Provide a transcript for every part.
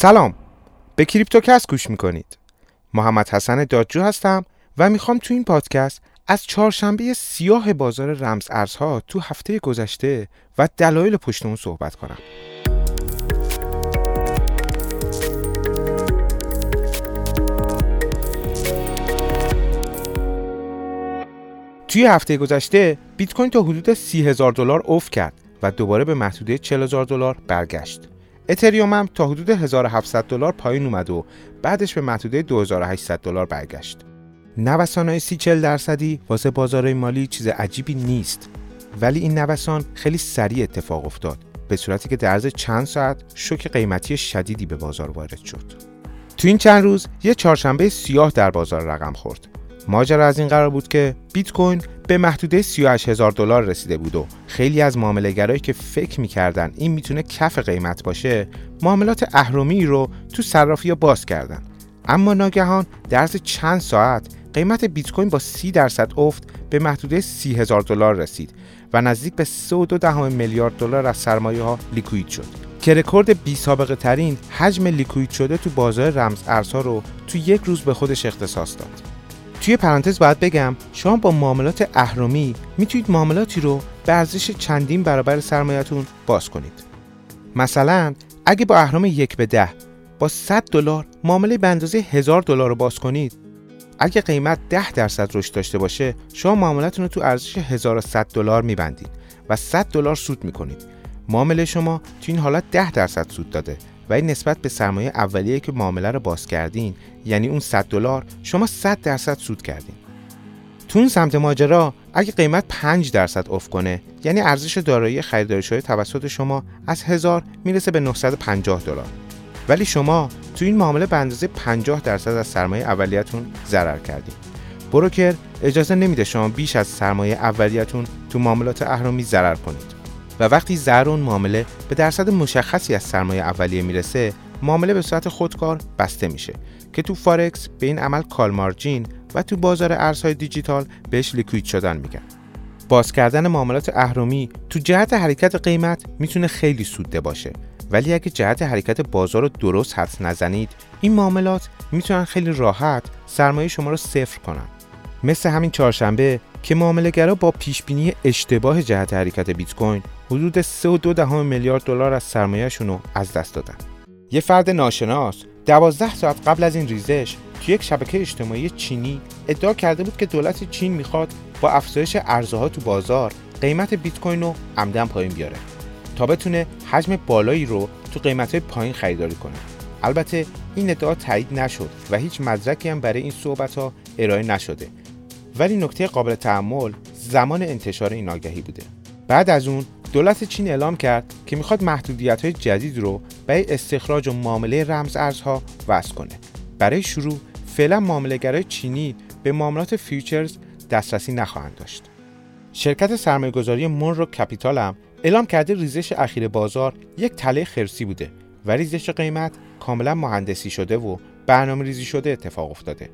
سلام. به کریپتوکست گوش می‌کنید. محمد حسن دادجو هستم و می‌خوام تو این پادکست از چهارشنبه سیاه بازار رمز ارزها تو هفته گذشته و دلایل پشت اون صحبت کنم. توی هفته گذشته بیت کوین تا حدود 30 هزار دلار افت کرد و دوباره به محدوده 40 هزار دلار برگشت. اتریوم هم تا حدود 1700 دلار پایین اومد و بعدش به محدوده 2800 دلار برگشت. نوسان های 30 40 درصدی واسه بازار مالی چیز عجیبی نیست ولی این نوسان خیلی سریع اتفاق افتاد به صورتی که در عرض چند ساعت شوک قیمتی شدیدی به بازار وارد شد. تو این چند روز یه چهارشنبه سیاه در بازار رقم خورد ماجرا از این قرار بود که بیت کوین به محدوده 38 هزار دلار رسیده بود و خیلی از معاملهگرایی که فکر می‌کردن این می‌تونه کف قیمت باشه معاملات اهرمی رو تو صرافی باز کردن اما ناگهان در چند ساعت قیمت بیت کوین با 30 درصد افت به محدوده 30 هزار دلار رسید و نزدیک به 3.2 میلیارد دلار از سرمایه ها لیکوید شد که رکورد بی سابقه ترین حجم لیکوید شده تو بازار رمز ارزها رو تو یک روز به خودش اختصاص داد. توی پرانتز باید بگم شما با معاملات اهرمی می‌تونید معاملاتی رو به ارزش چندین برابر سرمایهتون باز کنید. مثلا اگه با اهرم یک به ده با 100 دلار معامله به اندازه 1000 دلار رو باز کنید. اگه قیمت 10 درصد رشد داشته باشه شما معاملتون رو تو ارزش 1100 دلار میبندید و 100 دلار سود می‌کنید. معامله شما تو این حالت 10 درصد سود داده. و نسبت به سرمایه اولیه که معامله رو باز کردین یعنی اون 100 دلار شما 100 درصد سود کردین. تو اون سمت ماجرا اگه قیمت 5 درصد افت کنه یعنی ارزش دارایی خریداری شده توسط شما از 1000 می‌رسه به 950 دلار. ولی شما تو این معامله به اندازه 50 درصد از سرمایه اولیتون ضرر کردین. بروکر اجازه نمیده شما بیش از سرمایه اولیتون تو معاملات اهرمی ضرر کنید. و وقتی ضرر اون معامله به درصد مشخصی از سرمایه اولیه می‌رسه معامله به صورت خودکار بسته میشه که تو فارکس به این عمل call margin و تو بازار ارزهای دیجیتال بهش liquid شدن میگن. باز کردن معاملات اهرمی تو جهت حرکت قیمت می‌تونه خیلی سودده باشه. ولی اگه جهت حرکت بازار رو درست حدس نزنید این معاملات می‌تونن خیلی راحت سرمایه شما رو صفر کنن. مثل همین چهارشنبه که معاملهگرا با پیش بینی اشتباه جهت حرکت بیت کوین حدود 3.2 میلیارد دلار از سرمایهشون رو از دست دادن. یه فرد ناشناس 12 ساعت قبل از این ریزش توی یک شبکه اجتماعی چینی ادعا کرده بود که دولت چین می‌خواد با افزایش ارزها تو بازار قیمت بیت کوین رو عمدن پایین بیاره تا بتونه حجم بالایی رو تو قیمت پایین خریداری کنه. البته این ادعا تایید نشد و هیچ مدرکی هم برای این صحبت ها ارائه نشده ولی نکته قابل تأمل زمان انتشار این آگهی بوده بعد از اون دولت چین اعلام کرد که می‌خواد محدودیت های جدید رو برای استخراج و معامله رمز ارزها وضع کنه. برای شروع فعلا معاملهگرای چینی به معاملات futures دسترسی نخواهند داشت. شرکت سرمایه‌گذاری مونرو کپیتال هم اعلام کرده ریزش اخیر بازار یک تله خرسی بوده و ریزش قیمت کاملا مهندسی شده و برنامه ریزی شده اتفاق افتاده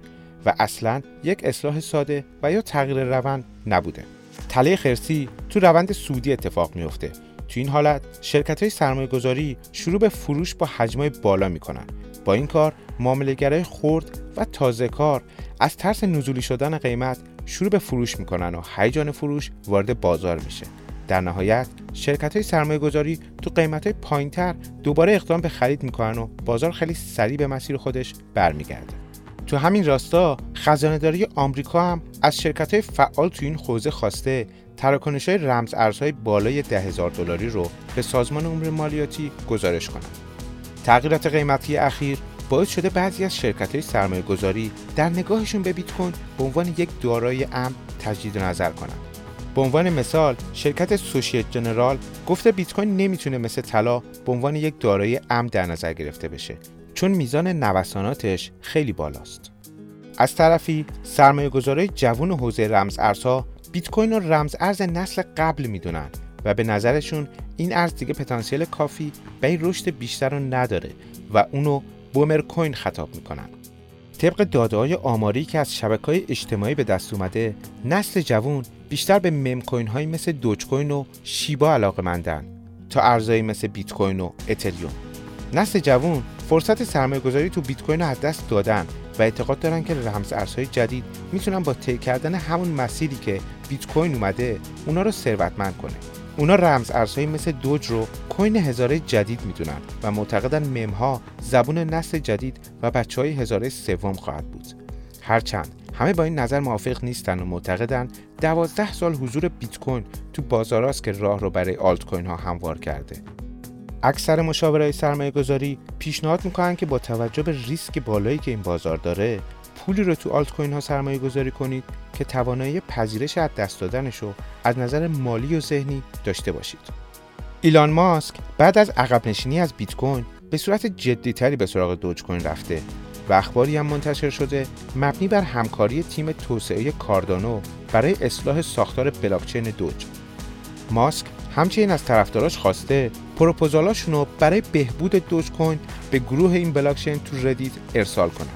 و اصلا یک اصلاح ساده و یا تغییر روند نبوده. تله خرسی تو روند سودی اتفاق میفته تو این حالت شرکت های سرمایه گذاری شروع به فروش با حجمای بالا می‌کنن. با این کار معاملهگرای خرد و تازه کار از ترس نزولی شدن قیمت شروع به فروش می‌کنن و هیجان فروش وارد بازار میشه. در نهایت شرکت های سرمایه گذاری تو قیمت های پایین دوباره اقدام به خرید می‌کنن و بازار خیلی سریع به مسیر خودش برمیگرده. تو همین راستا خزانهداری آمریکا هم از شرکت های فعال تو این حوزه خواسته تراکنش های رمز ارزهای بالای ده هزار دلاری رو به سازمان امور مالیاتی گزارش کنند. تغییرات قیمتی اخیر باعث شده بعضی از شرکت های سرمایه گذاری در نگاهشون به بیت کوین به عنوان یک دارایی امن تجدید نظر کنند. به عنوان مثال شرکت سوشیت جنرال گفته بیت کوین نمی‌تونه مثل طلا به عنوان یک دارایی امن در نظر گرفته بشه چون میزان نوساناتش خیلی بالاست. از طرفی سرمایه گذاره جوون حوزه رمز ارزها بیت کوین رو رمز ارز نسل قبل می‌دونن و به نظرشون این ارز دیگه پتانسیل کافی به رشد بیشتر رو نداره و اونو بومر کوین خطاب می‌کنن. طبق داده های آماری که از شبکه های اجتماعی به دست اومده نسل جوون بیشتر به مم کوین هایی مثل دوج کوین و شیبا علاقه مندن تا ارزهایی مثل بیت کوین و اتریوم نسل جوون فرصت سرمایه گذاری تو بیت کوین رو از دست دادن و اعتقاد دارن که رمز ارزهای جدید می‌تونن با طی کردن همون مسیری که بیت کوین اومده اونا رو ثروتمند کنه. اونا رمز ارزهایی مثل دوج رو کوین هزاره جدید می‌دونن و معتقدن ممها زبون نسل جدید و بچه های هزاره سوم خواهد بود. هرچند همه با این نظر موافق نیستن و معتقدن دوازده سال حضور بیت کوین تو بازاراست که راه رو برای آلت کوین ها هموار کرده. اکثر مشاورای سرمایه گذاری پیشنهاد می‌کنن که با توجه به ریسک بالایی که این بازار داره پولی رو تو آلت کوین ها سرمایه گذاری کنید که توانایی پذیرش از دست دادنش رو از نظر مالی و ذهنی داشته باشید. ایلان ماسک بعد از عقب نشینی از بیت کوین به صورت جدیتری به سراغ دوج کوین رفته و اخباری هم منتشر شده مبنی بر همکاری تیم توسعه کاردانو برای اصلاح ساختار بلاکچین دوج. ماسک همچنین از طرفداراش خواسته پروپوزالاشون رو برای بهبود دوج کوین به گروه این بلاکچین تو ردیت ارسال کنن.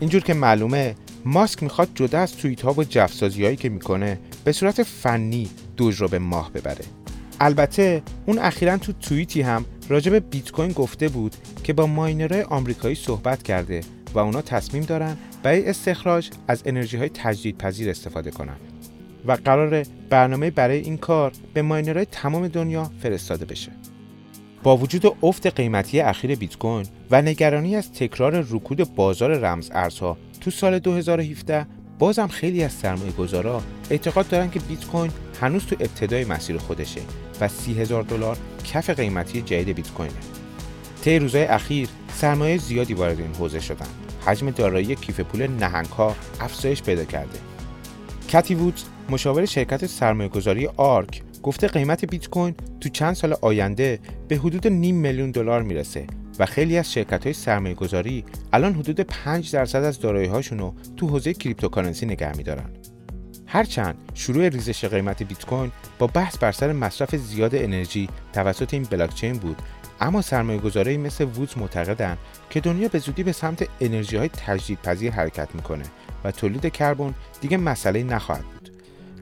اینجور که معلومه ماسک می‌خواد جدا از توییت ها و جفسازی هایی که می‌کنه به صورت فنی دوج رو به ماه ببره البته اون اخیرا تو توییتی هم راجع به بیت کوین گفته بود که با ماینرهای آمریکایی صحبت کرده و اونا تصمیم دارن برای استخراج از انرژی های تجدیدپذیر استفاده کنن و قرار برنامه برای این کار به ماینرهای تمام دنیا فرستاده بشه با وجود افت قیمتی اخیر بیت کوین و نگرانی از تکرار رکود بازار رمز ارزها تو سال 2017 بازم خیلی از سرمایه گذارا اعتقاد دارن که بیت کوین هنوز تو ابتدای مسیر خودشه و سی هزار دلار کف قیمتی جدید بیت کوینه. طی روزهای اخیر سرمایه زیادی وارد این حوزه شدن. حجم دارایی کیف پول نهنگها افزایش پیدا کرده. کتی وودز مشاور شرکت سرمایه گذاری آرک گفته قیمت بیت کوین تو چند سال آینده به حدود نیم میلیون دلار می‌رسه و خیلی از شرکت های سرمایه گذاری الان حدود 5 درصد از دارایی رو تو حوزه cryptocurrency نگه میدارن. هرچند شروع ریزش قیمت بیت کوین با بحث بر سر مصرف زیاد انرژی توسط این بلاکچین بود اما سرمایه گذاری مثل وودز معتقدند که دنیا به زودی به سمت انرژی های تجدیدپذیر حرکت می‌کنه و تولید کربن دیگه مسئله نخواهد بود.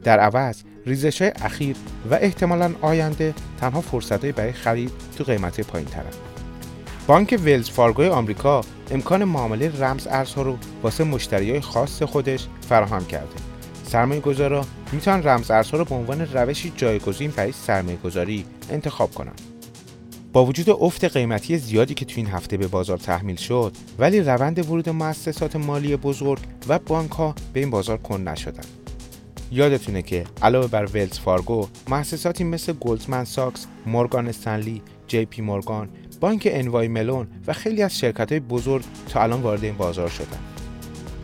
در عوض ریزش های اخیر و احتمالا آینده تنها فرصت برای خرید تو قیمت پایین ترن. بانک ولز فارگوی آمریکا امکان معامله رمز ارزها رو واسه مشتری های خاص خودش فراهم کرده. سرمایه گذارا می‌تونن رمز ارزها رو به عنوان روشی جایگزین برای سرمایه گذاری انتخاب کنند. با وجود افت قیمتی زیادی که تو این هفته به بازار تحمیل شد ولی روند ورود مؤسسات مالی بزرگ و بانک ها به این بازار کند نشده یادتونه که علاوه بر ولز فارگو مؤسساتی مثل گلدمن ساکس، مورگان استنلی، جی پی مورگان، بانک بی‌ان‌وای ملون و خیلی از شرکت های بزرگ تا الان وارد این بازار شدن.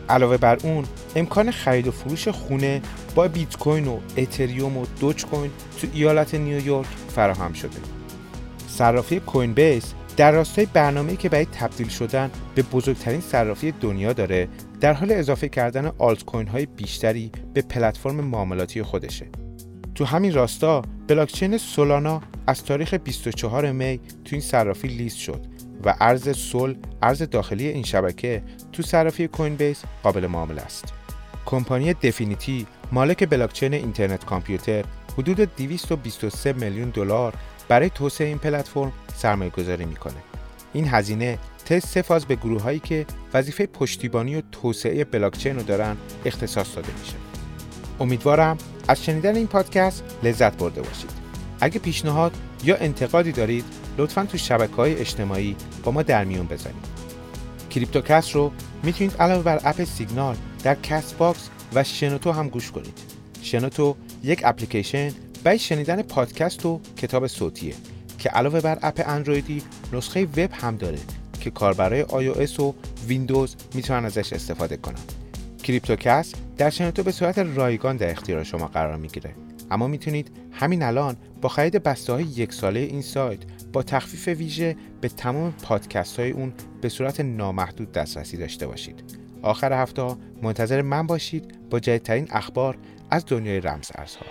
علاوه بر اون امکان خرید و فروش خونه با بیت کوین و اتریوم و دوج کوین تو ایالت نیویورک فراهم شده. صرافی کوین بیس در راستای برنامه‌ای که برای تبدیل شدن به بزرگترین صرافی دنیا داره در حال اضافه کردن آلت کوین های بیشتری به پلتفرم معاملاتی خودشه. تو همین راستا بلاکچین سولانا از تاریخ 24 می تو این صرافی لیست شد و ارز سول ارز داخلی این شبکه تو صرافی کوین بیس قابل معامله است. کمپانی دفینیتی مالک بلاکچین اینترنت کامپیوتر حدود 223 میلیون دلار برای توسعه این پلتفرم سرمایه گذاری می‌کنه. این هزینه تست سه فاز به گروه هایی که وظیفه پشتیبانی و توسعه بلاکچین رو دارن اختصاص داده میشه. امیدوارم از شنیدن این پادکست لذت برده باشید. اگه پیشنهاد یا انتقادی دارید لطفا تو شبکه های اجتماعی با ما در میون بذارید. کریپتوکست رو می‌تونید علاوه بر app سیگنال در کست باکس و شنوتو هم گوش کنید. شنوتو یک اپلیکیشن برای شنیدن پادکست و کتاب صوتیه که علاوه بر app اندرویدی نسخه وب هم داره که کاربرای iOS و ویندوز می‌تونن ازش استفاده کنن. کریپتوکست در شنوتو به صورت رایگان در اختیار شما قرار می‌گیره. اما می‌تونید همین الان با خرید بسته های یک ساله این سایت با تخفیف ویژه به تمام پادکست های اون به صورت نامحدود دسترسی داشته باشید. آخر هفته منتظر من باشید با جدیدترین اخبار از دنیای رمز ارزها.